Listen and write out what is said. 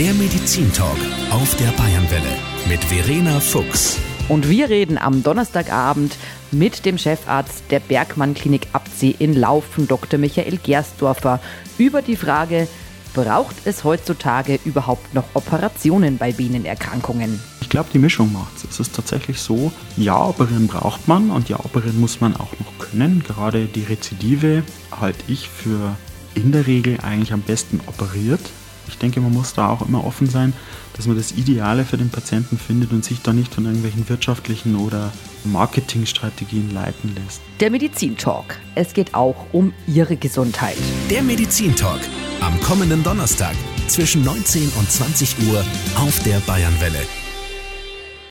Der Medizintalk auf der Bayernwelle mit Verena Fuchs. Und wir reden am Donnerstagabend mit dem Chefarzt der Bergmann Klinik Abzee in Laufen, Dr. Michael Gersdorfer, über die Frage, braucht es heutzutage überhaupt noch Operationen bei Venenerkrankungen? Ich glaube, die Mischung macht es. Es ist tatsächlich so, ja, operieren braucht man und ja, operieren muss man auch noch können. Gerade die Rezidive halte ich für in der Regel eigentlich am besten operiert. Ich denke, man muss da auch immer offen sein, dass man das Ideale für den Patienten findet und sich da nicht von irgendwelchen wirtschaftlichen oder Marketingstrategien leiten lässt. Der Medizintalk. Es geht auch um Ihre Gesundheit. Der Medizintalk am kommenden Donnerstag zwischen 19 und 20 Uhr auf der Bayernwelle.